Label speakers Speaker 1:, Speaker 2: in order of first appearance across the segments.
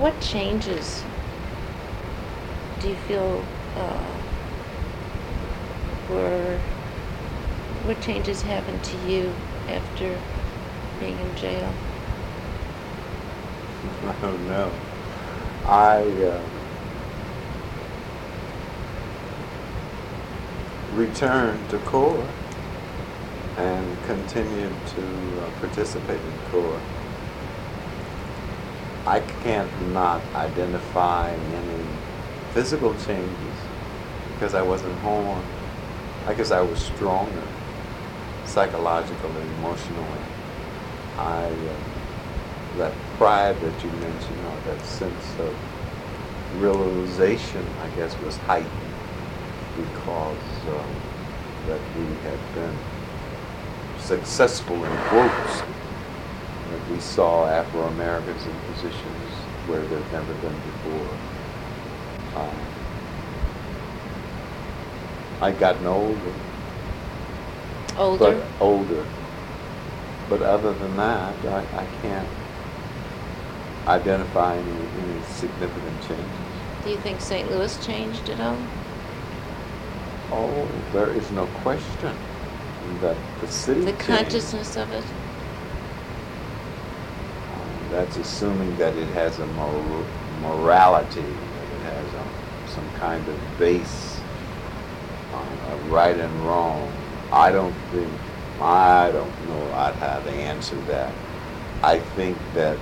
Speaker 1: what changes do you feel uh, were, what changes happened to you after being in jail?
Speaker 2: I don't know. I uh, returned to CORE and continued to uh, participate in CORE. I can't not identify any physical changes because I wasn't home. I guess I was stronger psychologically, emotionally. I uh, that pride that you mentioned, or that sense of realization, I guess, was heightened because uh, that we had been successful in quotes. That we saw Afro Americans in positions where they've never been before. Um, I'd gotten older,
Speaker 1: Older?
Speaker 2: but older. But other than that, I, I can't identify any, any significant changes.
Speaker 1: Do you think St. Louis changed at all?
Speaker 2: Oh, there is no question that the city
Speaker 1: The
Speaker 2: changed.
Speaker 1: consciousness of it?
Speaker 2: Um, That's assuming that it has a mor- morality, that it has a, some kind of base uh, of right and wrong. I don't think, I don't know I'd how to answer that. I think that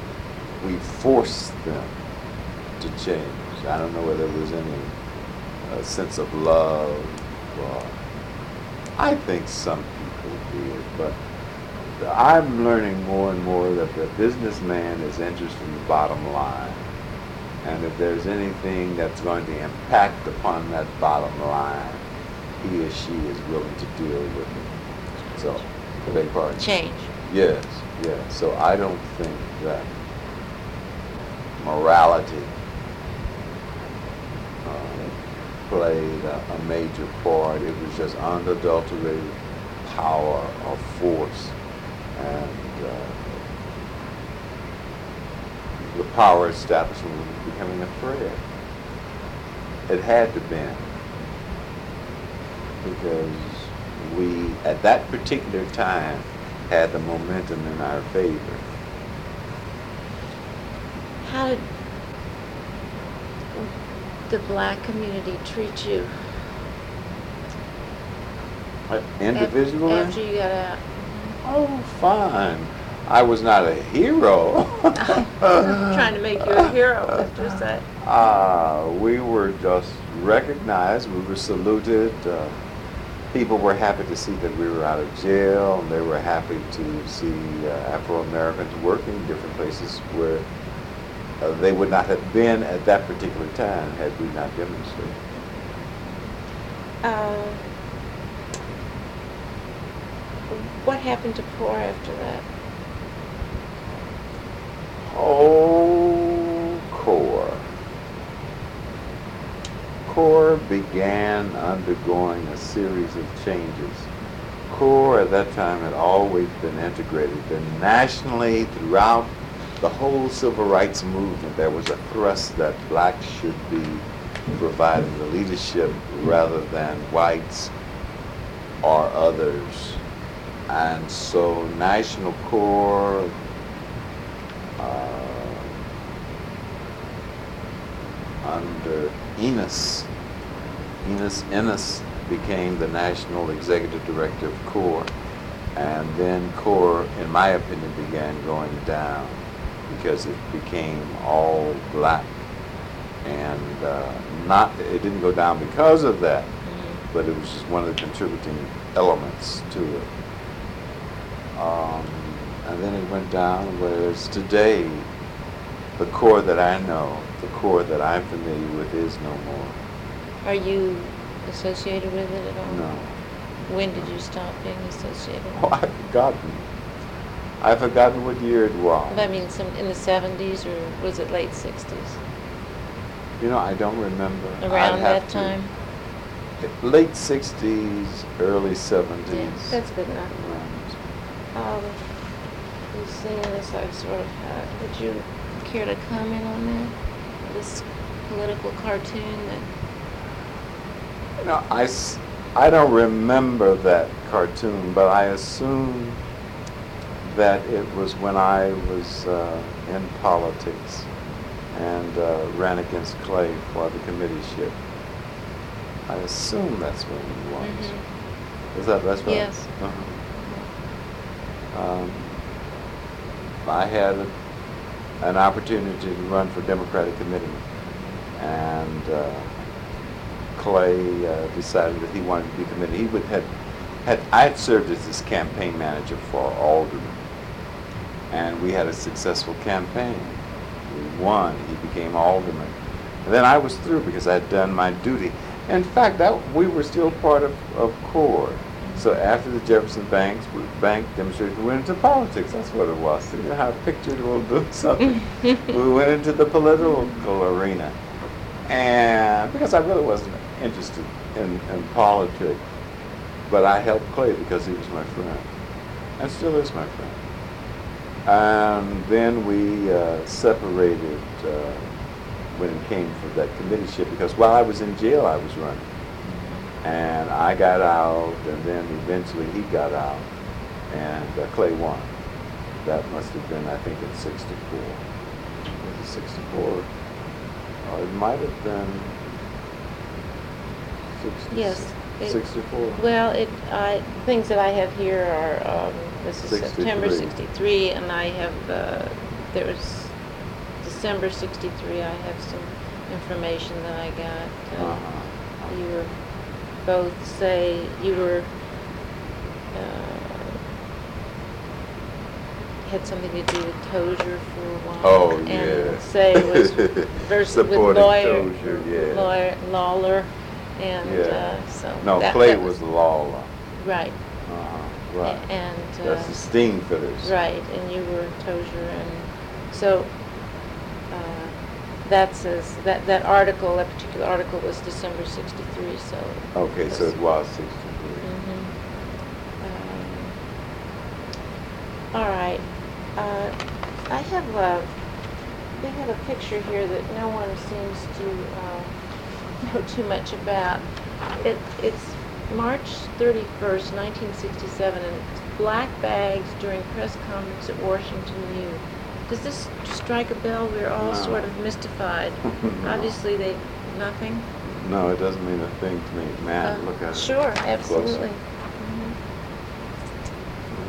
Speaker 2: we forced them to change. I don't know whether there was any uh, sense of love. Or, I think some people did, but I'm learning more and more that the businessman is interested in the bottom line. And if there's anything that's going to impact upon that bottom line, he or she is willing to deal with it. So, beg your pardon?
Speaker 1: Change.
Speaker 2: Yes, yes. So I don't think that morality uh, played a, a major part. It was just unadulterated power or force. And uh, the power establishment was becoming a threat. It had to be because we, at that particular time, had the momentum in our favor.
Speaker 1: How did the black community treat you
Speaker 2: individually,
Speaker 1: after you got out?
Speaker 2: Oh, fine. I was not a hero.
Speaker 1: Trying to make you a hero just that.
Speaker 2: Uh, we were just recognized. We were saluted. Uh, people were happy to see that we were out of jail, and they were happy to see uh, Afro Americans working in different places where uh, they would not have been at that particular time had we not demonstrated.
Speaker 1: Uh, what happened to CORE after that?
Speaker 2: Oh, core. Core began undergoing a series of changes. Core at that time had always been integrated, been nationally throughout the whole civil rights movement. There was a thrust that blacks should be providing the leadership rather than whites or others. And so National Core uh, under Enos. Enos Innis became the National Executive Director of CORE. And then CORE, in my opinion, began going down because it became all black. And uh, not, it didn't go down because of that, but it was just one of the contributing elements to it. Um, and then it went down, whereas today, the core that I know, the core that I'm familiar with is no more.
Speaker 1: Are you associated with it at all?
Speaker 2: No.
Speaker 1: When did you stop being associated?
Speaker 2: Oh, I've forgotten. I've forgotten what year it was.
Speaker 1: I mean, some in the 70s or was it late 60s?
Speaker 2: You know, I don't remember.
Speaker 1: Around that
Speaker 2: to-
Speaker 1: time?
Speaker 2: Late 60s, early 70s.
Speaker 1: Yeah, that's good enough. Um, you seeing this, I sort of had. Would you care to comment on that? this political cartoon that,
Speaker 2: You know, I, I don't remember that cartoon, but I assume that it was when I was uh, in politics and uh, ran against Clay for the committee committeeship. I assume that's when it was.
Speaker 1: Mhm.
Speaker 2: Is that that's right?
Speaker 1: Yes.
Speaker 2: Uh-huh. Um, I had an opportunity to run for Democratic committee, and uh, Clay uh, decided that he wanted to be committee. He would had had I had served as his campaign manager for Alderman, and we had a successful campaign. We won. He became alderman, and then I was through because I had done my duty. In fact, that we were still part of, of CORE. So after the Jefferson Banks Bank demonstration, we went into politics. That's what it was. See how pictured will do something. we went into the political arena, and because I really wasn't interested in, in politics, but I helped Clay because he was my friend, and still is my friend. And then we uh, separated uh, when it came for that committeeship because while I was in jail, I was running. And I got out, and then eventually he got out, and uh, Clay won. That must have been, I think, in 64. Was it 64? Or it might have been 60,
Speaker 1: Yes, it-
Speaker 2: 64.
Speaker 1: well, it, I, things that I have here are, um, this is September
Speaker 2: 63.
Speaker 1: sixty-three, and I have, uh, there was December sixty-three, I have some information that I got. uh,
Speaker 2: Uh-huh.
Speaker 1: You were both say, you were, uh, had something to do with Tozier for a while.
Speaker 2: Oh,
Speaker 1: And
Speaker 2: yeah.
Speaker 1: say was versus with
Speaker 2: Supporting
Speaker 1: lawyer,
Speaker 2: Tozier, yeah.
Speaker 1: lawyer, Lawler, and,
Speaker 2: Yeah.
Speaker 1: uh, so.
Speaker 2: No,
Speaker 1: that-
Speaker 2: Clay
Speaker 1: that
Speaker 2: was Lawler.
Speaker 1: Right,
Speaker 2: Uh-huh. Right.
Speaker 1: a- and,
Speaker 2: That's
Speaker 1: uh,
Speaker 2: the steam fitters.
Speaker 1: right, and you were Tozier, and so, that says, that, that article, that particular article was December sixty-three, so.
Speaker 2: Okay, so it was 63.
Speaker 1: Mhm. Um, All right. Uh, I have a, we have a picture here that no one seems to uh, know too much about. It, it's March 31st, 1967, and it's black bags during press conference at Washington U. Does this strike a bell? We're all
Speaker 2: No.
Speaker 1: sort of mystified.
Speaker 2: No.
Speaker 1: Obviously, they, nothing?
Speaker 2: No, it doesn't mean a thing to me. Man,
Speaker 1: Uh,
Speaker 2: look at it.
Speaker 1: Sure,
Speaker 2: closer.
Speaker 1: absolutely. Mhm.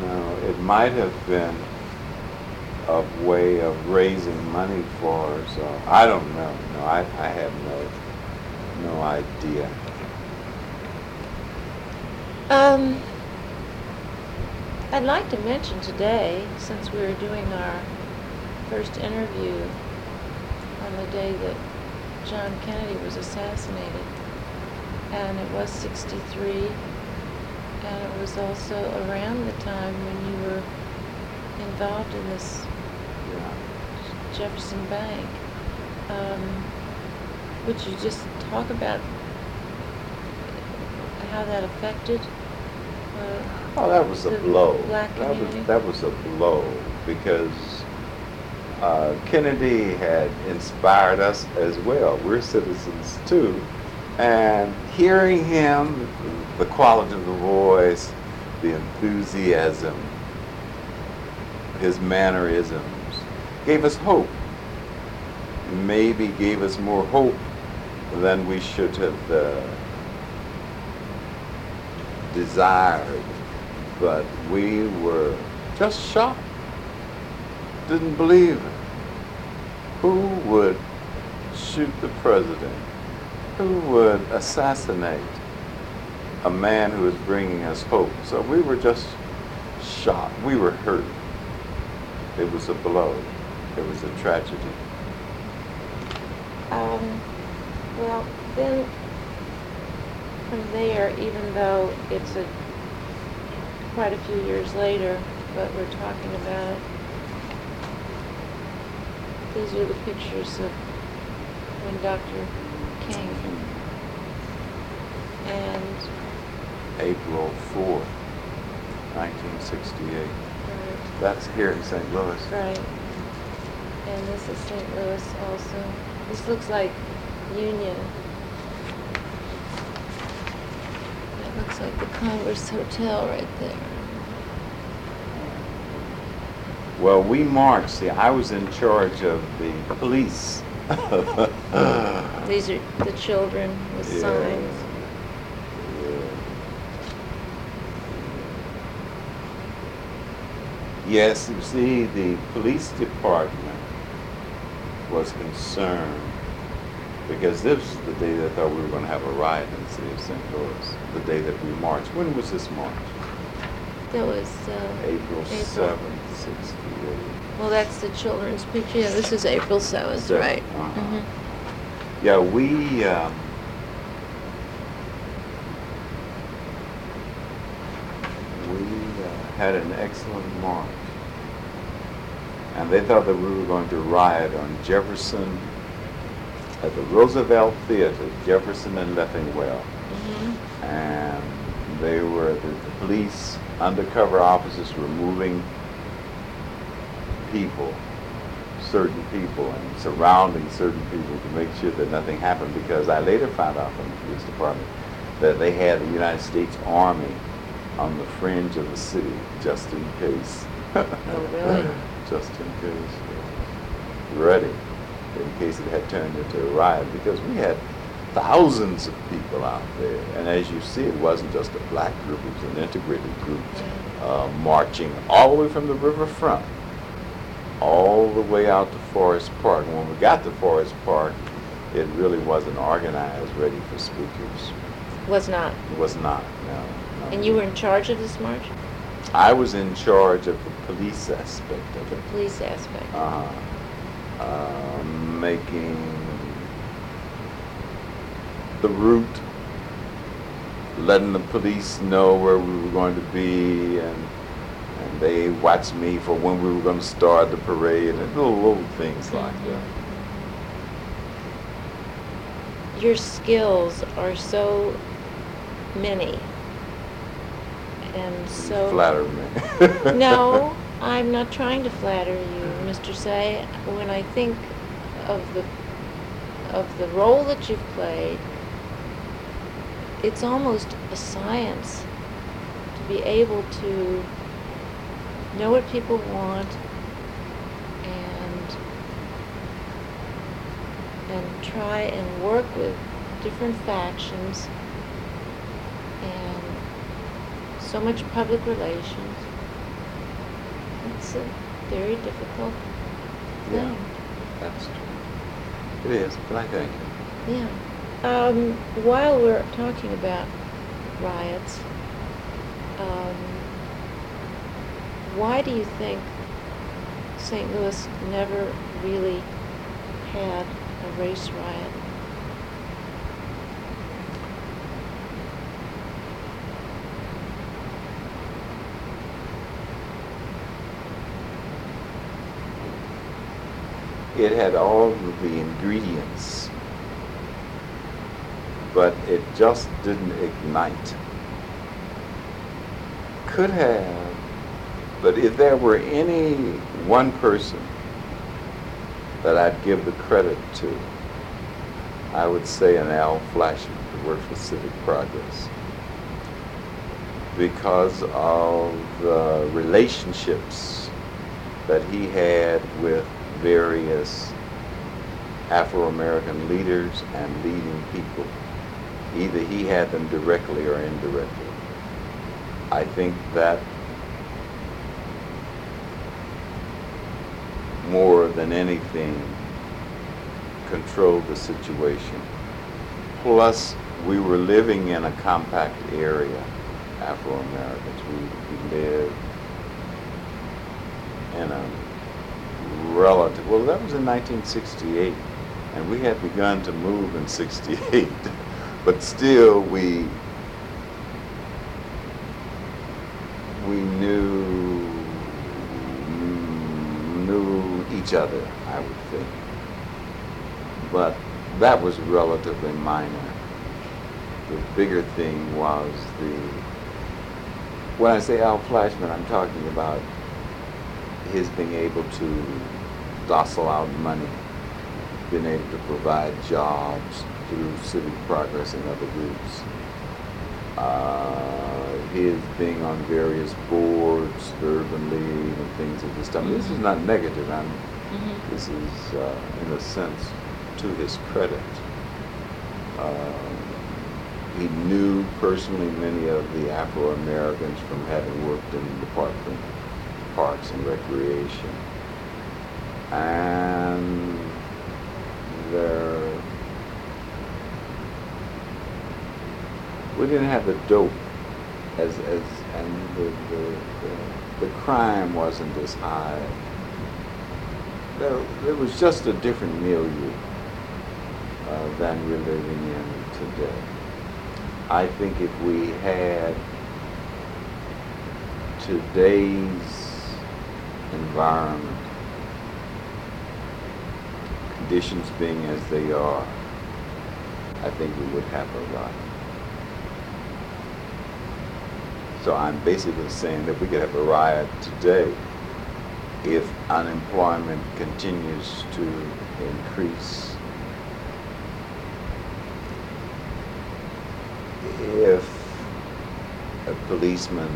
Speaker 2: No, it might have been a way of raising money for, so I don't know. No, I, I have no, no idea.
Speaker 1: Um, I'd like to mention today, since we were doing our first interview on the day that John Kennedy was assassinated, and it was 63, and it was also around the time when you were involved in this Jefferson Bank. Um, would you just talk about how that affected? Uh,
Speaker 2: Oh, that was a blow.
Speaker 1: black
Speaker 2: That was, that was a blow because uh, Kennedy had inspired us as well. We're citizens too. And hearing him, the quality of the voice, the enthusiasm, his mannerisms, gave us hope. Maybe gave us more hope than we should have uh, desired, but we were just shocked. Didn't believe it. Who would shoot the president? Who would assassinate a man who is bringing us hope? So we were just shocked. We were hurt. It was a blow. It was a tragedy.
Speaker 1: Um, well, then, from there, even though it's a, quite a few years later, but we're talking about these are the pictures of when Dr. King and,
Speaker 2: April 4th, 1968.
Speaker 1: right,
Speaker 2: That's here in St. Louis.
Speaker 1: right, and this is St. Louis also. This looks like Union. That looks like the Congress Hotel right there.
Speaker 2: Well, we marched. See, I was in charge of the police.
Speaker 1: These are the children with
Speaker 2: Yeah.
Speaker 1: signs.
Speaker 2: Yes, you see, the police department was concerned because this was the day they thought we were going to have a riot in the city of St. Louis, the day that we marched. When was this march?
Speaker 1: That was, uh,
Speaker 2: April
Speaker 1: April.
Speaker 2: 7th, 68.
Speaker 1: Well, that's the children's picture. Yeah, this is April 7th,
Speaker 2: Seventh,
Speaker 1: right?
Speaker 2: uh-huh.
Speaker 1: Mhm.
Speaker 2: Yeah, we, um, we uh, had an excellent march. And they thought that we were going to riot on Jefferson, at the Roosevelt Theater, Jefferson and Leffingwell.
Speaker 1: Mhm.
Speaker 2: And they were, the, the police undercover officers were moving people, certain people, and surrounding certain people to make sure that nothing happened. Because I later found out from the police department that they had the United States Army on the fringe of the city just in case.
Speaker 1: Oh, really?
Speaker 2: just in case. Ready, in case it had turned into a riot. Because we had thousands of people out there. And as you see, it wasn't just a black group, it was an integrated group uh, marching all the way from the riverfront all the way out to Forest Park. And when we got to Forest Park, it really wasn't organized, ready for speakers.
Speaker 1: Was not.
Speaker 2: It was not, no. no.
Speaker 1: And you were in charge of this march?
Speaker 2: I was in charge of the police aspect of
Speaker 1: The
Speaker 2: it.
Speaker 1: police aspect.
Speaker 2: uh, uh, making the route, letting the police know where we were going to be, and and they watched me for when we were going to start the parade, and little little things like mm-hmm. that.
Speaker 1: Your skills are so many. And
Speaker 2: You
Speaker 1: so.
Speaker 2: flatter me.
Speaker 1: No, I'm not trying to flatter you, Mr. Seay. When I think of the of the role that you've played, it's almost a science to be able to know what people want and and try and work with different factions and so much public relations. It's a very difficult thing. Yeah.
Speaker 2: That's true. It is, but I think.
Speaker 1: Yeah. Um, while we're talking about riots, um, why do you think St. Louis never really had a race riot?
Speaker 2: It had all of the ingredients, but it just didn't ignite. Could have, but if there were any one person that I'd give the credit to, I would say an Al Fleishman who for Civic Progress. Because of the relationships that he had with various Afro-American leaders and leading people. Either he had them directly or indirectly. I think that more than anything controlled the situation. Plus, we were living in a compact area, Afro-Americans. We, we lived in a relative, well, that was in 1968, and we had begun to move in 68, but still we, we knew, knew each other, I would think. But that was relatively minor. The bigger thing was the, when I say Al Fleishman, I'm talking about his being able to dossel out money being able to provide jobs through civic progress and other groups. Uh, his being on various boards, Urban League, and things of this type. This is not negative. I'm,
Speaker 1: Mhm.
Speaker 2: this is, uh, in a sense, to his credit. Um, he knew personally many of the Afro Americans from having worked in the Department of Parks and Recreation. And there, we didn't have the dope as, as and the, the, the, the crime wasn't as high. There, it was just a different milieu uh, than we're living in today. I think if we had today's environment, conditions being as they are, I think we would have a lot. So I'm basically saying that we could have a riot today if unemployment continues to increase. If a policeman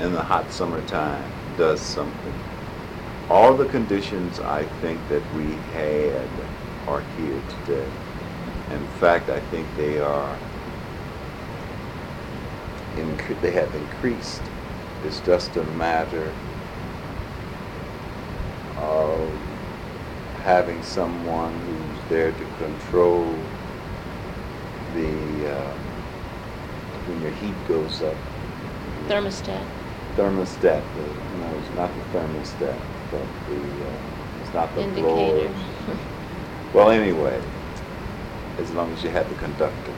Speaker 2: in the hot summertime does something. All the conditions I think that we had are here today. In fact, I think they are incre- they have increased. It's just a matter of having someone who's there to control the uh, when your heat goes up.
Speaker 1: Thermostat.
Speaker 2: Thermostat. The, no, it's not the thermostat, but the uh, it's not the
Speaker 1: Indicator.
Speaker 2: Well, anyway, as long as you have the conductor.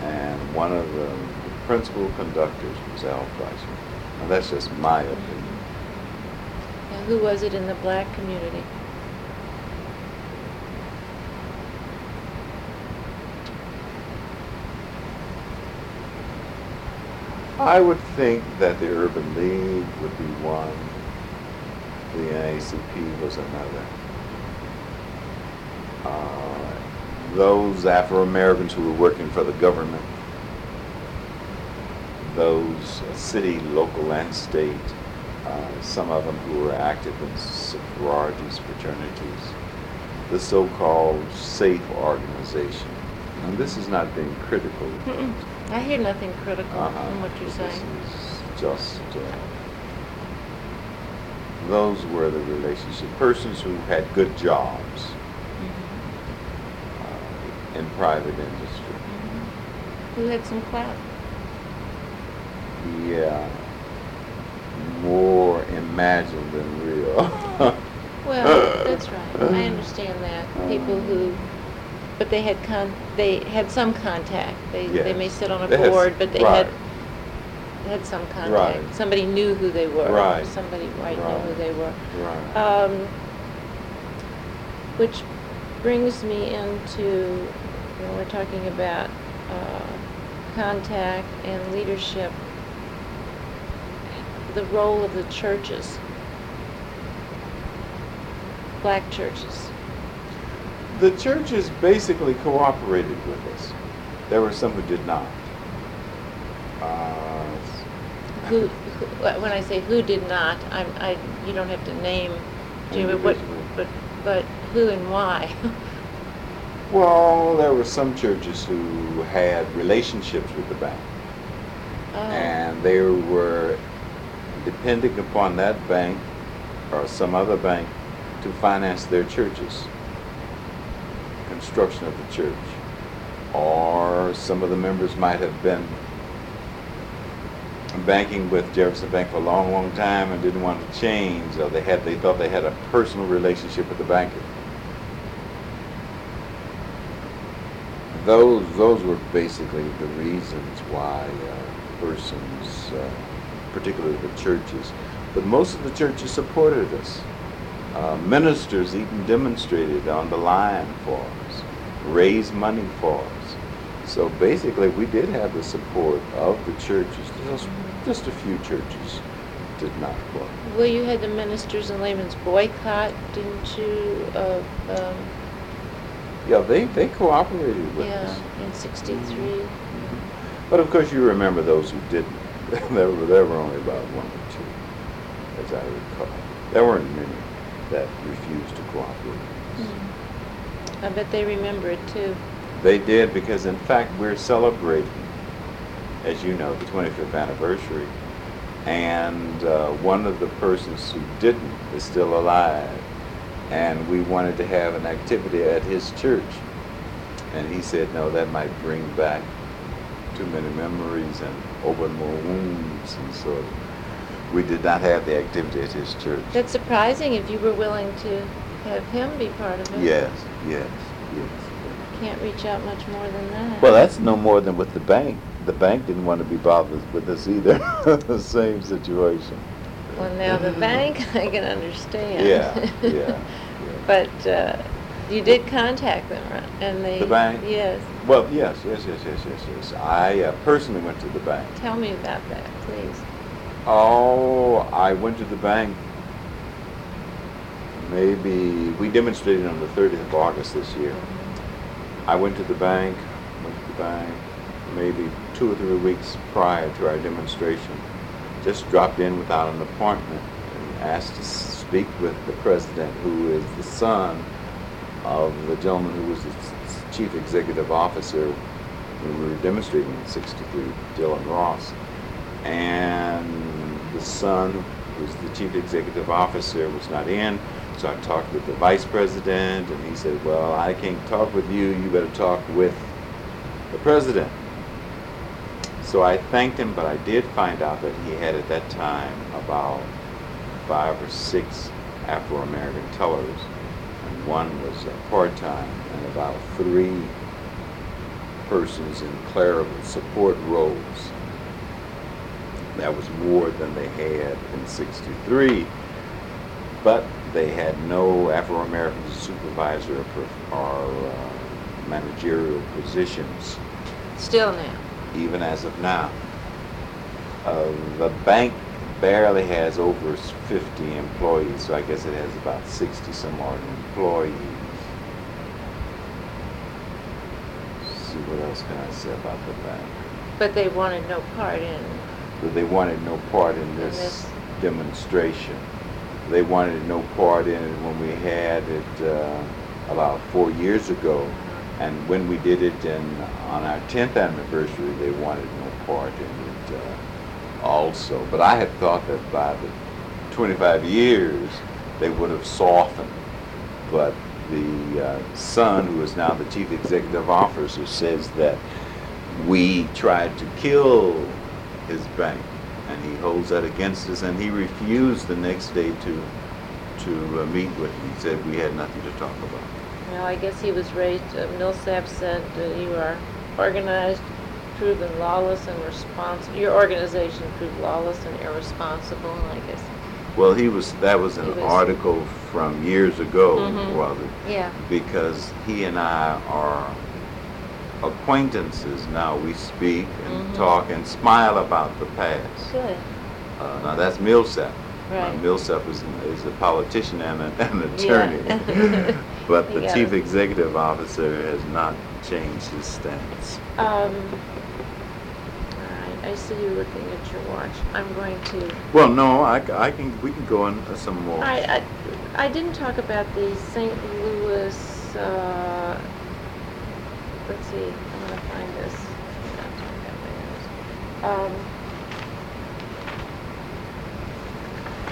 Speaker 2: And one of the principal conductors was Al Fleischer. Now, that's just my opinion.
Speaker 1: Yeah, who was it in the black community?
Speaker 2: I would think that the Urban League would be one. The NAACP was another. Uh, those Afro Americans who were working for the government, those city, local, and state, uh, some of them who were active in sororities, fraternities, the so-called safe organization. And this is not being critical.
Speaker 1: Mm-mm. I hear nothing critical
Speaker 2: Uh-huh.
Speaker 1: in what you're
Speaker 2: This
Speaker 1: saying.
Speaker 2: is just, uh, those were the relationship, persons who had good jobs
Speaker 1: Mhm.
Speaker 2: uh, in private industry.
Speaker 1: Mhm. Who had some clout?
Speaker 2: Yeah, more imagined than real.
Speaker 1: Well, that's right. I understand that. People who, but they had con, they had some contact. They, they may sit on a
Speaker 2: They
Speaker 1: board, but they had,
Speaker 2: right.
Speaker 1: had some contact.
Speaker 2: Right.
Speaker 1: Somebody knew who they were.
Speaker 2: Right.
Speaker 1: Somebody right knew who they were.
Speaker 2: Right.
Speaker 1: Um, which brings me into, you know, we're talking about uh, contact and leadership, the role of the churches, black churches.
Speaker 2: The churches basically cooperated with us. There were some who did not. Uh,
Speaker 1: Who, who, when I say who did not, I'm, I, you don't have to name, what,
Speaker 2: Individually.
Speaker 1: but, but who and why?
Speaker 2: Well, there were some churches who had relationships with the bank,
Speaker 1: Oh.
Speaker 2: and they were depending upon that bank or some other bank to finance their churches, construction of the church. Or some of the members might have been banking with Jefferson Bank for a long, long time and didn't want to change, or they had they thought they had a personal relationship with the banker. Those those were basically the reasons why uh, persons, uh, particularly the churches, but most of the churches supported us. Uh, ministers even demonstrated on the line for us, raised money for us. So basically, we did have the support of the churches. Just, just a few churches did not.
Speaker 1: Well, you had the ministers and laymen's boycott, didn't you, of um,
Speaker 2: Yeah, they, they cooperated with
Speaker 1: Yeah,
Speaker 2: us.
Speaker 1: in sixty-three.
Speaker 2: But of course, you remember those who didn't. there, were, there were only about one or two, as I recall. There weren't many that refused to cooperate. with us.
Speaker 1: I bet they remember it too.
Speaker 2: They did because, in fact, we're celebrating, as you know, the 25th anniversary. And uh, one of the persons who didn't is still alive. And we wanted to have an activity at his church. And he said, no, that might bring back too many memories and open more wounds. And so we did not have the activity at his church.
Speaker 1: That's surprising if you were willing to have him be part of it.
Speaker 2: Yes, yes, yes.
Speaker 1: Can't reach out much more than that.
Speaker 2: Well, that's no more than with the bank. The bank didn't want to be bothered with us either. the same situation.
Speaker 1: Well, now the bank, I can understand.
Speaker 2: Yeah, yeah, yeah.
Speaker 1: But uh, you did contact them, right? And they.
Speaker 2: The bank?
Speaker 1: Yes.
Speaker 2: Well, yes, yes, yes, yes, yes, yes. I uh, personally went to the bank.
Speaker 1: Tell me about that, please.
Speaker 2: Oh, I went to the bank. Maybe we demonstrated on the 30th of August this year. I went to the bank, went to the bank, maybe two or three weeks prior to our demonstration. Just dropped in without an appointment and asked to speak with the president, who is the son of the gentleman who was the chief executive officer we were demonstrating in 63, Dillon Ross. And the son, who was the chief executive officer, was not in. So I talked with the vice president, and he said, Well, I can't talk with you. You better talk with the president. So I thanked him, but I did find out that he had at that time about five or six Afro American tellers, one was uh, part time, and about three persons in clerical support roles. That was more than they had in 63. But they had no Afro American supervisor or, prof- or uh, managerial positions
Speaker 1: Still now.
Speaker 2: even as of now. Uh, the bank barely has over 50 employees, so I guess it has about 60 some odd employees. See what else can I say about the bank?
Speaker 1: But they wanted no part in.
Speaker 2: But they wanted no part in this
Speaker 1: this.
Speaker 2: demonstration. They wanted no part in it when we had it uh, about four years ago. And when we did it in, on our 10th anniversary, they wanted no part in it also. But I had thought that by the 25 years, they would have softened. But the uh, son, who is now the chief executive officer, says that we tried to kill his bank, and he holds that against us. And he refused the next day to to uh, meet with me. He said we had nothing to talk about.
Speaker 1: Well, I guess he was raised, uh, Millsap said that you are organized, proven lawless and responsible. Your organization proved lawless and irresponsible, I guess.
Speaker 2: Well, he was. That was an
Speaker 1: was-
Speaker 2: article from years ago,
Speaker 1: Mhm.
Speaker 2: was it?
Speaker 1: Yeah.
Speaker 2: because he and I are acquaintances now. We speak and
Speaker 1: Mhm.
Speaker 2: talk and smile about the past.
Speaker 1: Good.
Speaker 2: Uh, now that's Millsap. Now,
Speaker 1: Right.
Speaker 2: Millsap is, is a politician and a- an
Speaker 1: Yeah.
Speaker 2: attorney. but the
Speaker 1: got
Speaker 2: chief
Speaker 1: it.
Speaker 2: executive officer has not changed his stance.
Speaker 1: Um, all right, I see you looking at your watch. I'm going to,
Speaker 2: Well, no, I can, we can go on some more.
Speaker 1: I, I, I didn't talk about the St. Louis, uh, let's see, I'm gonna find this. No, it's not got my notes. Um,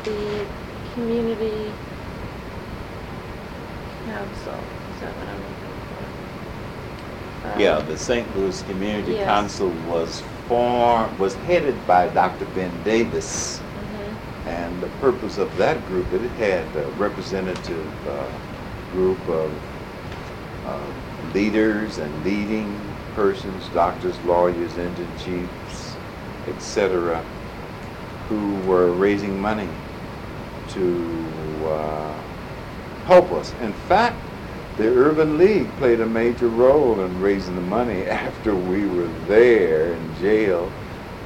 Speaker 1: the community council, is that what I'm looking for?
Speaker 2: Yeah,
Speaker 1: Um,
Speaker 2: the St. Louis Community
Speaker 1: Yes.
Speaker 2: Council was formed, was headed by Dr. Ben Davis.
Speaker 1: mhm.
Speaker 2: And the purpose of that group, it had a representative uh, group of uh, leaders and leading persons, doctors, lawyers, Indian chiefs, etc., who were raising money to uh, help us. In fact, the Urban League played a major role in raising the money after we were there in jail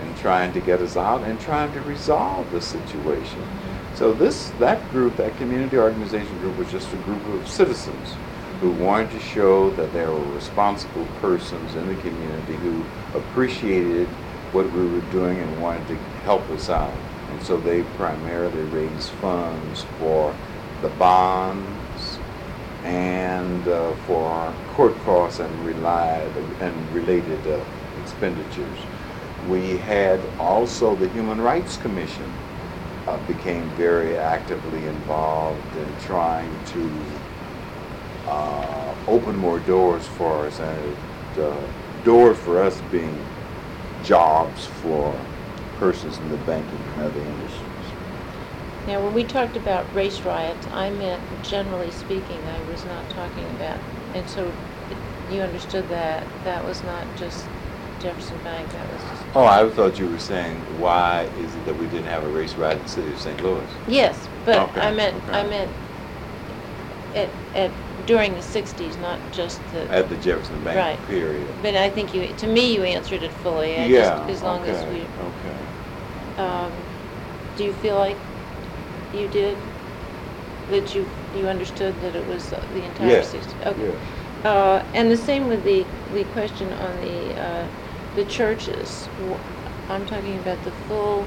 Speaker 2: and trying to get us out and trying to resolve the situation. So this, that group, that community organization group was just a group of citizens who wanted to show that there were responsible persons in the community who appreciated what we were doing and wanted to help us out. And so they primarily raised funds for the bonds and uh, for our court costs and, relied, and related uh, expenditures. We had also the Human Rights Commission uh, became very actively involved in trying to uh, open more doors for us, and uh, doors for us being jobs for persons in the banking and other industries.
Speaker 1: Now, when we talked about race riots, I meant generally speaking, I was not talking about, and so you understood that, that was not just Jefferson Bank, that was just.
Speaker 2: Oh, I thought you were saying, why is it that we didn't have a race riot in the city of St. Louis?
Speaker 1: Yes, but
Speaker 2: Okay,
Speaker 1: I meant, I meant at, at, during the sixties, not just the.
Speaker 2: At the Jefferson Bank
Speaker 1: Right.
Speaker 2: period.
Speaker 1: But I think you, to me, you answered it fully, I
Speaker 2: Yeah,
Speaker 1: just, as long as
Speaker 2: okay,
Speaker 1: we,
Speaker 2: Okay.
Speaker 1: um, do you feel like you did? That you, you understood that it was the entire
Speaker 2: Yes,
Speaker 1: sixties? Okay.
Speaker 2: yes.
Speaker 1: Uh, and the same with the, the question on the, uh, the churches. W- I'm talking about the full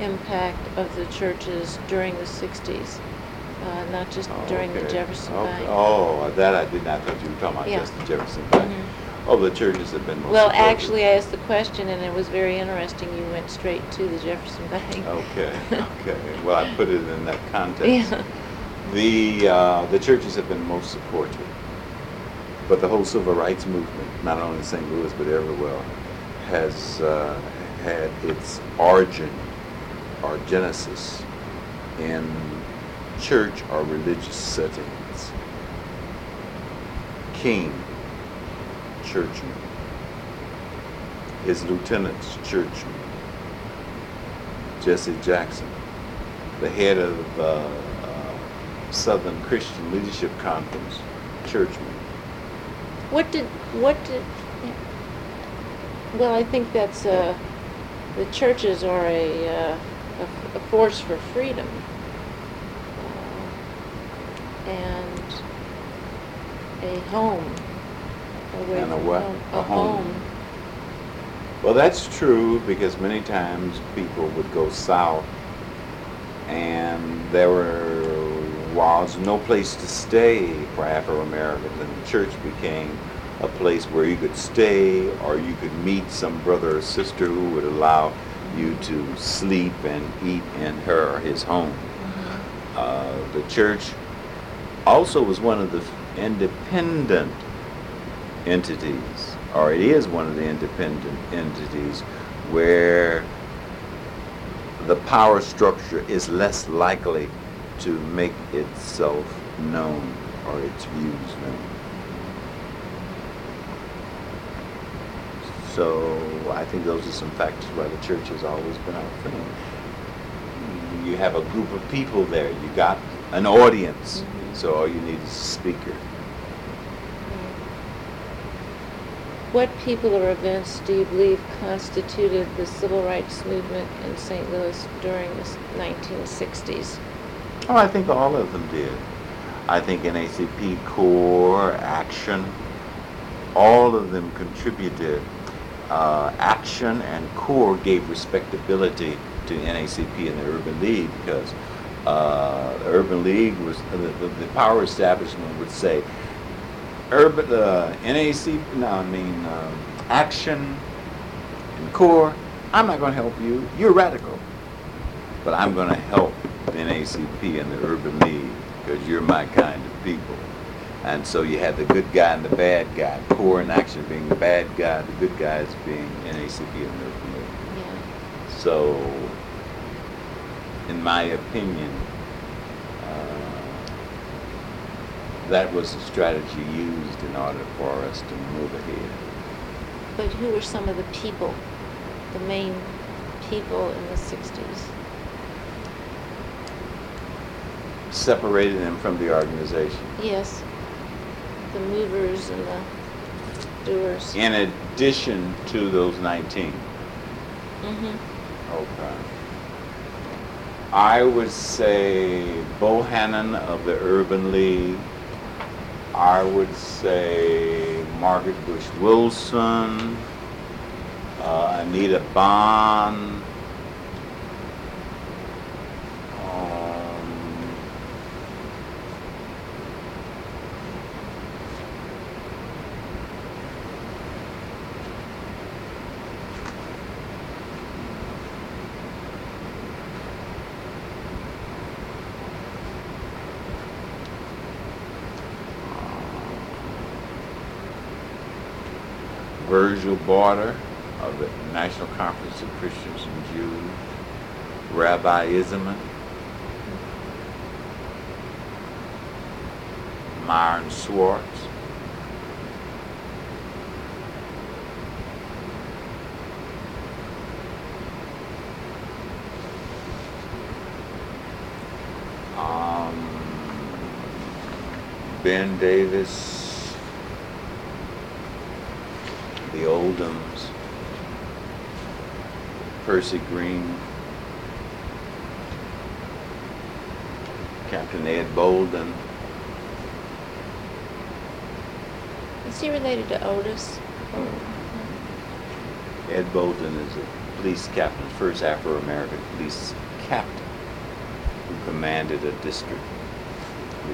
Speaker 1: impact of the churches during the sixties, uh, not just during the
Speaker 2: okay.
Speaker 1: Jefferson
Speaker 2: Okay.
Speaker 1: Bank.
Speaker 2: Oh, that I did not, thought you were talking about
Speaker 1: Yeah.
Speaker 2: just the Jefferson Bank.
Speaker 1: Mhm.
Speaker 2: Oh, the churches have been most
Speaker 1: Well,
Speaker 2: supportive.
Speaker 1: actually, I asked the question, and it was very interesting. You went straight to the Jefferson Bank.
Speaker 2: Okay, okay. Well, I put it in that context.
Speaker 1: Yeah.
Speaker 2: The, uh, the churches have been most supportive. But the whole civil rights movement, not only in St. Louis but everywhere, has uh, had its origin or genesis in church or religious settings. King, churchman. His lieutenants, churchmen. Jesse Jackson, the head of uh, uh, Southern Christian Leadership Conference, churchman.
Speaker 1: What did, what did, well, I think that's, uh, the churches are a, uh, a f- a force for freedom. Uh, And a home, away
Speaker 2: And a what?
Speaker 1: home.
Speaker 2: A home.
Speaker 1: home.
Speaker 2: Well, that's true because many times people would go south and there were, was no place to stay for Afro Americans, and the church became a place where you could stay or you could meet some brother or sister who would allow you to sleep and eat in her or his home. Uh, the church also was one of the independent entities, or it is one of the independent entities, where the power structure is less likely to make itself known or its views known. So I think those are some factors why the church has always been our friend. You have a group of people there, you got an audience,
Speaker 1: Mhm.
Speaker 2: so all you need is a speaker.
Speaker 1: What people or events do you believe constituted the civil rights movement in St. Louis during the s- 1960s?
Speaker 2: Oh, I think all of them did. I think NACP core action, all of them contributed. Uh, action and core gave respectability to NACP and the Urban League because uh, the Urban League was the, the power establishment would say, urban uh, NAC, no, I mean um, action and core. I'm not going to help you. You're radical but I'm going to help the NACP and the Urban League because you're my kind of people. And so you had the good guy and the bad guy, core and action being the bad guy, the good guys being NACP and the Urban League.
Speaker 1: Yeah.
Speaker 2: So, in my opinion, uh, that was the strategy used in order for us to move ahead.
Speaker 1: But who were some of the people, the main people in the 60s?
Speaker 2: Separated them from the organization.
Speaker 1: Yes, the movers and the doers.
Speaker 2: In addition to those 19.
Speaker 1: Mm-hmm.
Speaker 2: Okay. I would say Bohannon of the Urban League, I would say Margaret Bush Wilson, uh, Anita Bond. Um, Virgil Barter of the National Conference of Christians and Jews, Rabbi Isserman, Myron Swartz, um, Ben Davis, Oldhams, Percy Green, Captain Ed Bolden,
Speaker 1: Is he related to Otis?
Speaker 2: Ed Bolden is a police captain, first Afro-American police captain who commanded a district,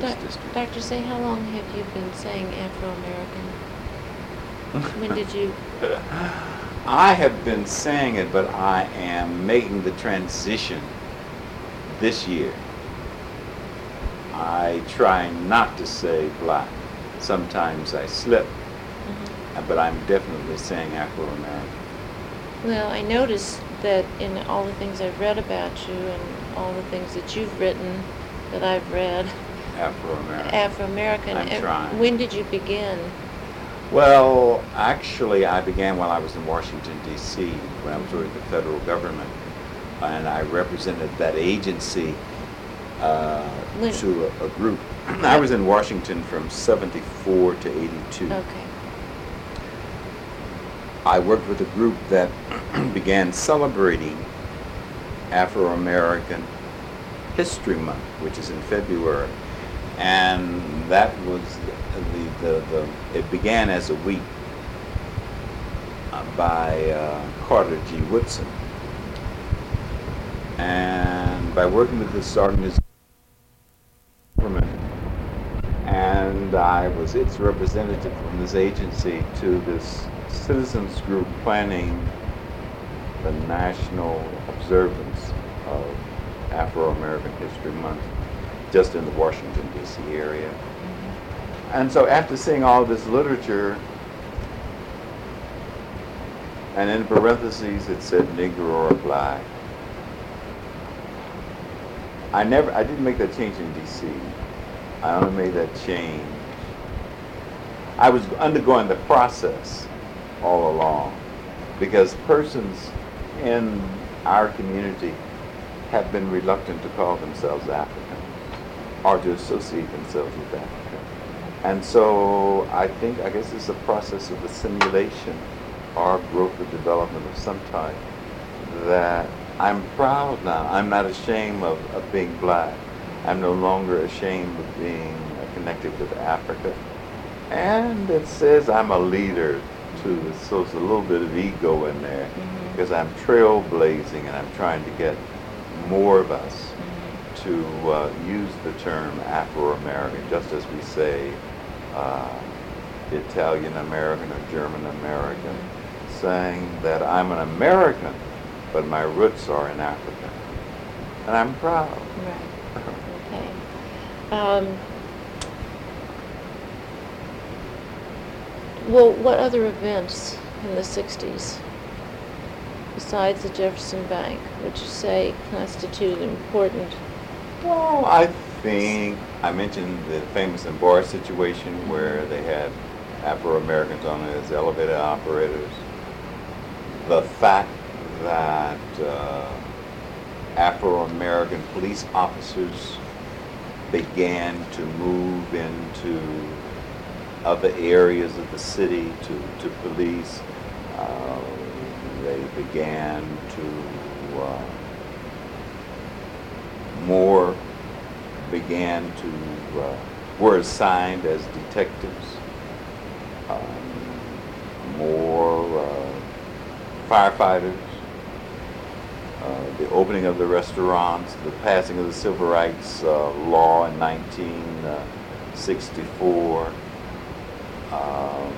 Speaker 1: Doc-
Speaker 2: district.
Speaker 1: Dr. Seay, how long have you been saying Afro-American? When did you,
Speaker 2: I have been saying it, but I am making the transition this year. I try not to say black. Sometimes I slip,
Speaker 1: Mhm.
Speaker 2: but I'm definitely saying Afro-American.
Speaker 1: well, I noticed that in all the things I've read about you and all the things that you've written that I've read,
Speaker 2: Afro-American.
Speaker 1: Afro-American.
Speaker 2: I'm trying.
Speaker 1: When did you begin?
Speaker 2: Well, actually, I began while I was in Washington, D.C., when I was working with the federal government, and I represented that agency uh, to a, a group. I was in Washington from 74 to 82.
Speaker 1: Okay.
Speaker 2: I worked with a group that began celebrating Afro American History Month, which is in February. And that was the, the, the it began as a week uh, by uh, Carter G. Woodson. And by working with this organization, and I was its representative from this agency to this citizens group planning the national observance of Afro-American History Month just in the Washington D.C. area. And so after seeing all this literature, and in parentheses it said Negro or Black, I never, I didn't make that change in D.C. I only made that change. I was undergoing the process all along because persons in our community have been reluctant to call themselves African or to associate themselves with Africa. And so I think, I guess it's a process of assimilation or growth or development of some type that I'm proud now. I'm not ashamed of, of being black. I'm no longer ashamed of being connected with Africa. And it says I'm a leader too. So it's a little bit of ego in there
Speaker 1: Mhm.
Speaker 2: because I'm trailblazing and I'm trying to get more of us
Speaker 1: Mhm.
Speaker 2: to uh, use the term Afro-American, just as we say uh, Italian American or German American, saying that I'm an American, but my roots are in Africa. And I'm proud.
Speaker 1: Right. Okay. Um, well, what other events in the 60s, besides the Jefferson Bank, would you say constituted important?
Speaker 2: Well, I I mentioned the Famous-Barr situation where they had Afro-Americans on as elevator operators. The fact that uh, Afro-American police officers began to move into other areas of the city to, to police. Uh, they began to uh, more began to uh, were assigned as detectives. Um, more uh, firefighters. Uh, the opening of the restaurants, the passing of the civil rights uh, law in 1964. Um,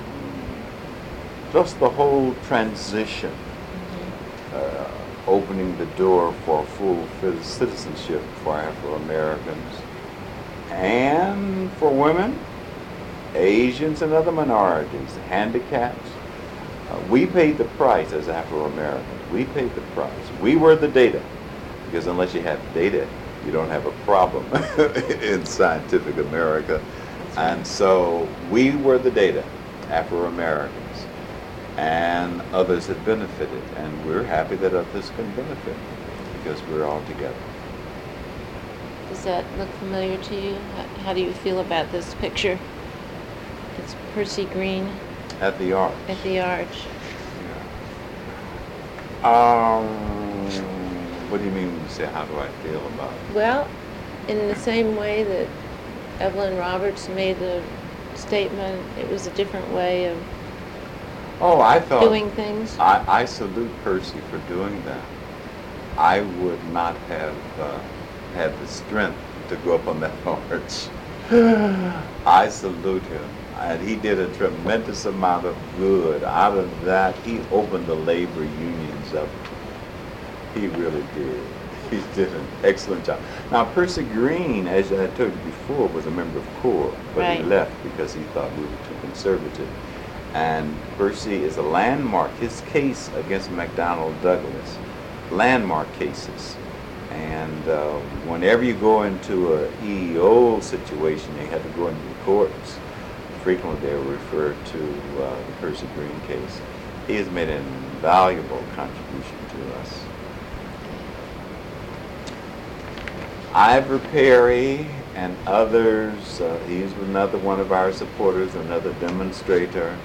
Speaker 2: just the whole transition uh, opening the door for full citizenship for Afro Americans and for women, Asians, and other minorities, handicaps. Uh, we paid the price as Afro Americans. We paid the price. We were the data. Because unless you have data, you don't have a problem in scientific America. And so we were the data, Afro Americans and others have benefited. And we're happy that others can benefit because we're all together.
Speaker 1: Does that look familiar to you? How do you feel about this picture? It's Percy Green.
Speaker 2: At the arch.
Speaker 1: At the arch.
Speaker 2: Yeah. Um, what do you mean when you say how do I feel about it?
Speaker 1: Well, in the same way that Evelyn Roberts made the statement, it was a different way of
Speaker 2: Oh, I thought
Speaker 1: doing things.
Speaker 2: I, I salute Percy for doing that. I would not have uh, had the strength to go up on that march. I salute him. And he did a tremendous amount of good. Out of that, he opened the labor unions up. He really did. He did an excellent job. Now, Percy Green, as I told you before, was a member of CORE, but
Speaker 1: right.
Speaker 2: he left because he thought we were too conservative. And Percy is a landmark. His case against McDonnell Douglas, landmark cases. And uh, whenever you go into a EEO situation, you have to go into the courts. Frequently, they're referred to uh, the Percy Green case. He has made an invaluable contribution to us. Ivory Perry and others, uh, he's another one of our supporters, another demonstrator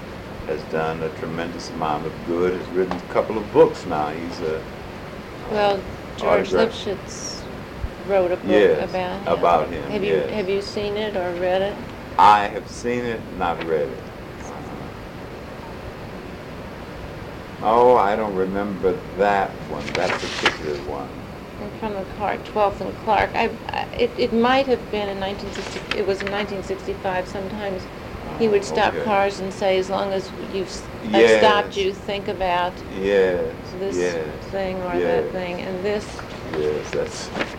Speaker 2: has done a tremendous amount of good. Has written a couple of books now. He's a
Speaker 1: well, George Lipsitz wrote a book
Speaker 2: yes,
Speaker 1: about him.
Speaker 2: About him.
Speaker 1: Have
Speaker 2: yes.
Speaker 1: you have you seen it or read it?
Speaker 2: I have seen it, not read it. Oh, I don't remember that one, that particular one.
Speaker 1: from the Clark, 12th and Clark. I, I, it, it might have been in 1960, it was in 1965 sometimes he would oh, stop
Speaker 2: okay.
Speaker 1: cars and say, as long as you've s-
Speaker 2: Yes.
Speaker 1: stopped you, think about
Speaker 2: Yes,
Speaker 1: this
Speaker 2: yes,
Speaker 1: thing or that thing. And this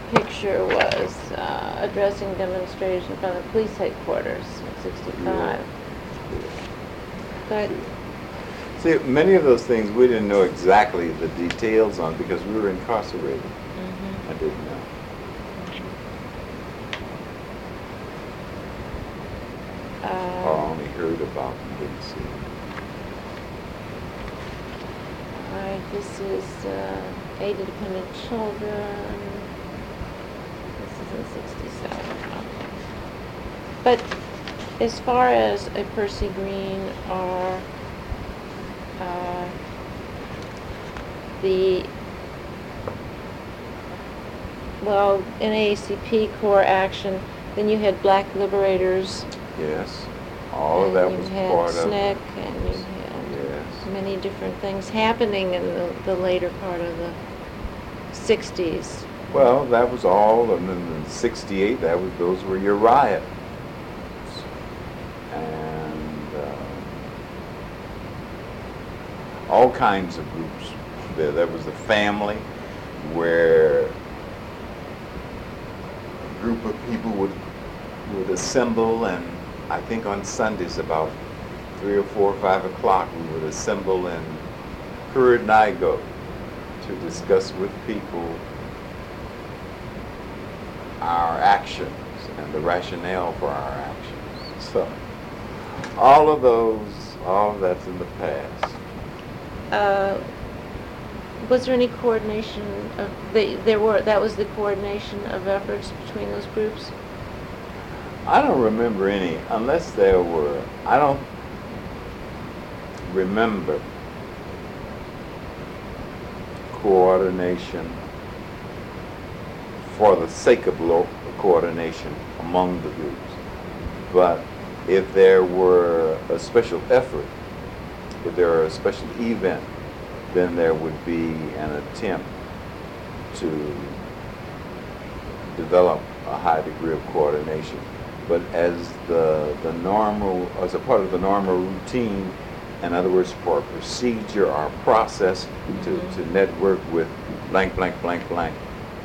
Speaker 1: picture was uh, addressing demonstration from the police headquarters in 65. But
Speaker 2: see, many of those things we didn't know exactly the details on because we were incarcerated.
Speaker 1: mhm.
Speaker 2: I didn't know. Or
Speaker 1: Uh,
Speaker 2: only heard about and didn't see.
Speaker 1: All right, this is uh, Aid to Dependent Children. This is in 67. Okay. But as far as a Percy Green or uh, the, well, NAACP core action, then you had Black Liberators.
Speaker 2: Yes, all of that
Speaker 1: and
Speaker 2: was
Speaker 1: you
Speaker 2: part of
Speaker 1: SNCC,
Speaker 2: it.
Speaker 1: and you had
Speaker 2: Yes.
Speaker 1: Many different things happening in the, the later part of the 60s.
Speaker 2: Well, that was all, and then in '68, that was those were your riots, and um, all kinds of groups. There, there was a family where a group of people would would assemble, and I think on Sundays about three or four or five o'clock, we would assemble in Curranigo to discuss with people our actions and the rationale for our actions. So, all of those, all of that's in the past.
Speaker 1: Uh, was there any coordination of, they, there were, that was the coordination of efforts between those groups?
Speaker 2: I don't remember any, unless there were, I don't remember coordination for the sake of lo- coordination among the groups. But if there were a special effort, if there were a special event, then there would be an attempt to develop a high degree of coordination. But as the, the normal, as a part of the normal routine, in other words, for a procedure or a process to, to network with blank, blank, blank, blank,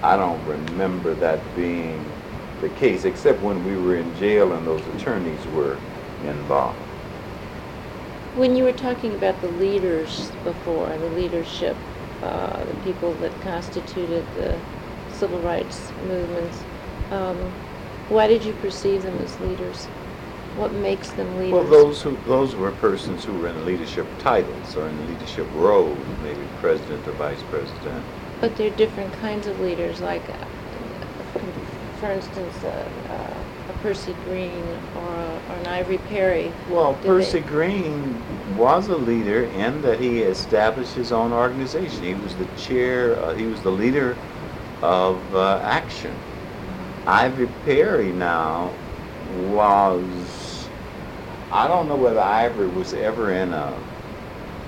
Speaker 2: I don't remember that being the case, except when we were in jail and those attorneys were involved.
Speaker 1: When you were talking about the leaders before, the leadership, uh, the people that constituted the civil rights movements, um, why did you perceive them as leaders? What makes them leaders?
Speaker 2: Well, those who, those were persons who were in leadership titles or in leadership roles, maybe president or vice president.
Speaker 1: But they're different kinds of leaders, like, uh, for instance, uh, uh, a Percy Green or, a, or an Ivory Perry.
Speaker 2: Well, Percy
Speaker 1: they-
Speaker 2: Green was a leader in that he established his own organization. He was the chair, uh, he was the leader of uh, Action. Ivory Perry now was, I don't know whether Ivory was ever in a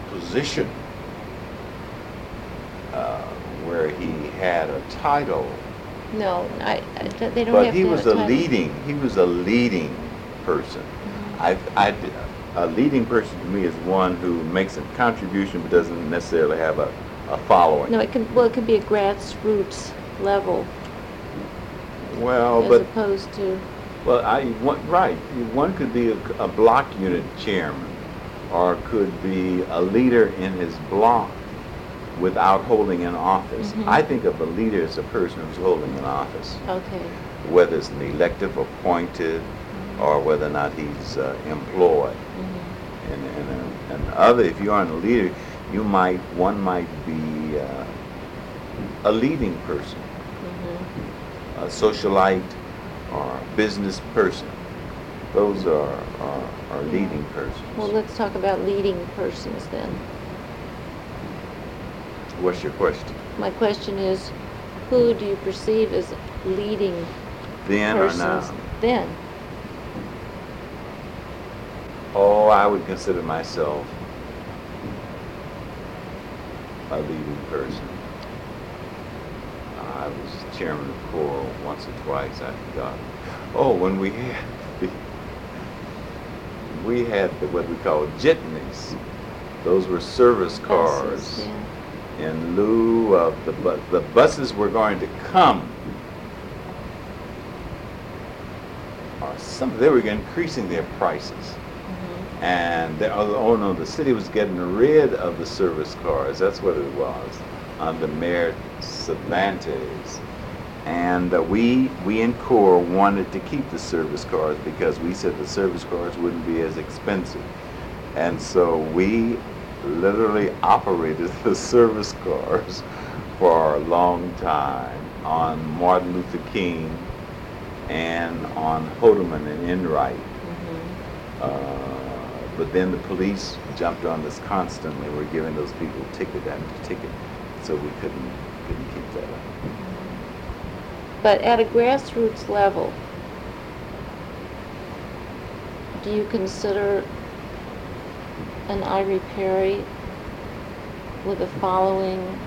Speaker 2: position uh, where he had a title.
Speaker 1: No, I, I, they don't
Speaker 2: But
Speaker 1: have
Speaker 2: he was a
Speaker 1: title.
Speaker 2: leading, he was a leading person.
Speaker 1: Mhm.
Speaker 2: I, I, a leading person to me is one who makes a contribution but doesn't necessarily have a, a following.
Speaker 1: No, it can, well, it can be a grassroots level
Speaker 2: Well,
Speaker 1: as
Speaker 2: but,
Speaker 1: opposed to,
Speaker 2: well, I, one, right, one could be a, a block unit chairman or could be a leader in his block without holding an office.
Speaker 1: Mhm.
Speaker 2: I think of a leader as a person who's holding an office,
Speaker 1: okay.
Speaker 2: whether it's an elective, appointed, or whether or not he's uh, employed.
Speaker 1: Mhm.
Speaker 2: and and, uh, and other if you aren't a leader you might one might be uh, a leading person
Speaker 1: Mhm.
Speaker 2: a socialite or a business person. Those are are, are leading persons.
Speaker 1: Well, let's talk about leading persons then.
Speaker 2: what's your question?
Speaker 1: My question is, who do you perceive as leading
Speaker 2: then or
Speaker 1: persons
Speaker 2: now?
Speaker 1: then?
Speaker 2: oh i would consider myself a leading person chairman of choral once or twice, I forgot. Oh, when we had the, we had the, what we call jitneys. Those were service cars.
Speaker 1: Buses, yeah.
Speaker 2: In lieu of the bu- the buses were going to come. Or some, they were increasing their prices.
Speaker 1: Mhm.
Speaker 2: And, they, oh, oh no, the city was getting rid of the service cars. That's what it was under Mayor Cervantes. And uh, we, we in Core wanted to keep the service cars because we said the service cars wouldn't be as expensive. And so we literally operated the service cars for a long time on Martin Luther King and on Hodiamont and Enright.
Speaker 1: Mhm.
Speaker 2: Uh, but then the police jumped on this constantly. We're giving those people ticket after ticket, so we couldn't couldn't keep that up.
Speaker 1: But at a grassroots level, do you consider an Ivory Perry with a following?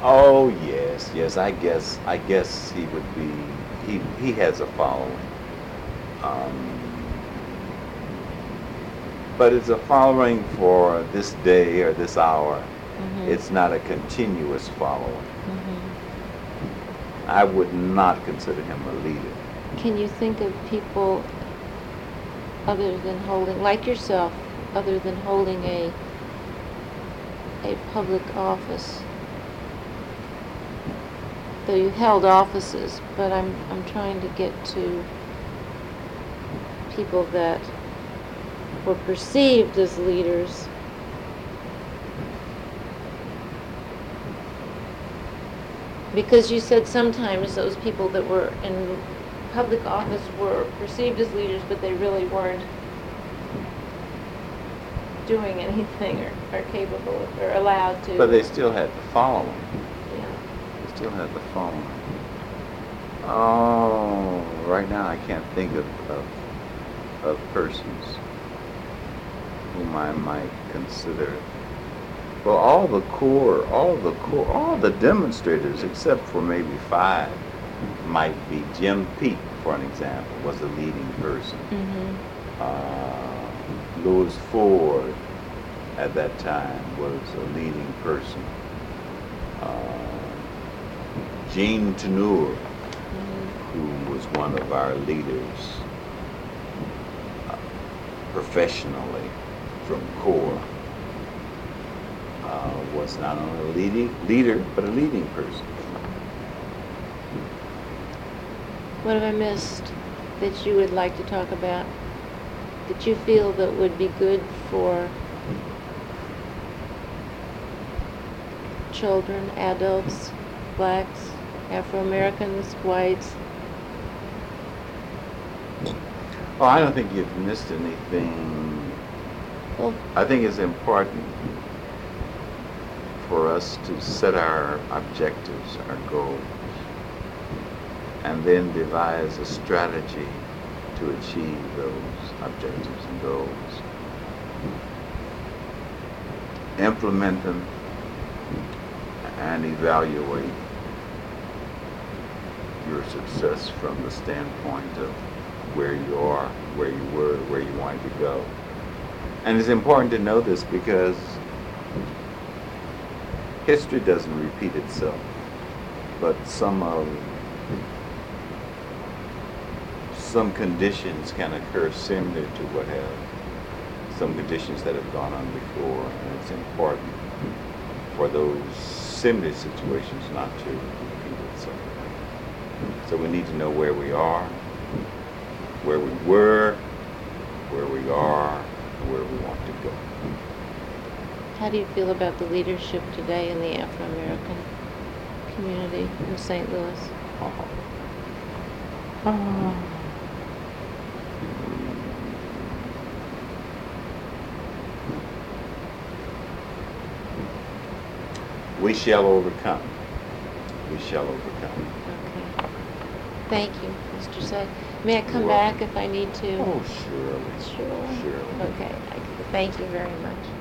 Speaker 2: Oh yes, yes. I guess I guess he would be. He he has a following. Um, but it's a following for this day or this hour.
Speaker 1: Mhm.
Speaker 2: It's not a continuous following. I would not consider him a leader.
Speaker 1: Can you think of people other than holding, like yourself, other than holding a a public office? Though you held offices, but I'm I'm trying to get to people that were perceived as leaders. Because you said sometimes those people that were in public office were perceived as leaders, but they really weren't doing anything or, or capable of- or allowed to.
Speaker 2: But they still had the following.
Speaker 1: Yeah.
Speaker 2: They still had the following. Oh, right now I can't think of, of, of persons whom I might consider. Well, all the core, all the core, all the demonstrators, except for maybe five, might be Jim Peak, for an example, was a leading person.
Speaker 1: Mm-hmm.
Speaker 2: Uh, Louis Ford, at that time, was a leading person. Uh, Jean Tenure,
Speaker 1: Mm-hmm.
Speaker 2: who was one of our leaders uh, professionally from CORE, uh, was not only a leading leader, but a leading person.
Speaker 1: What have I missed that you would like to talk about? That you feel that would be good for children, adults, blacks, Afro-Americans, whites?
Speaker 2: Oh, I don't think you've missed anything.
Speaker 1: Well,
Speaker 2: I think it's important for us to set our objectives, our goals, and then devise a strategy to achieve those objectives and goals. Implement them and evaluate your success from the standpoint of where you are, where you were, where you wanted to go. And it's important to know this because history doesn't repeat itself, but some of some conditions can occur similar to what have some conditions that have gone on before, and it's important for those similar situations not to repeat itself. So we need to know where we are, where we were, where we are, and where we want to go.
Speaker 1: How do you feel about the leadership today in the Afro-American community in St. Louis?
Speaker 2: We shall overcome. We shall overcome.
Speaker 1: Okay. Thank you, Mr. Seay. May I come
Speaker 2: You're
Speaker 1: back
Speaker 2: welcome.
Speaker 1: if I need to?
Speaker 2: Oh, surely.
Speaker 1: Sure.
Speaker 2: Surely.
Speaker 1: Okay, thank you very much.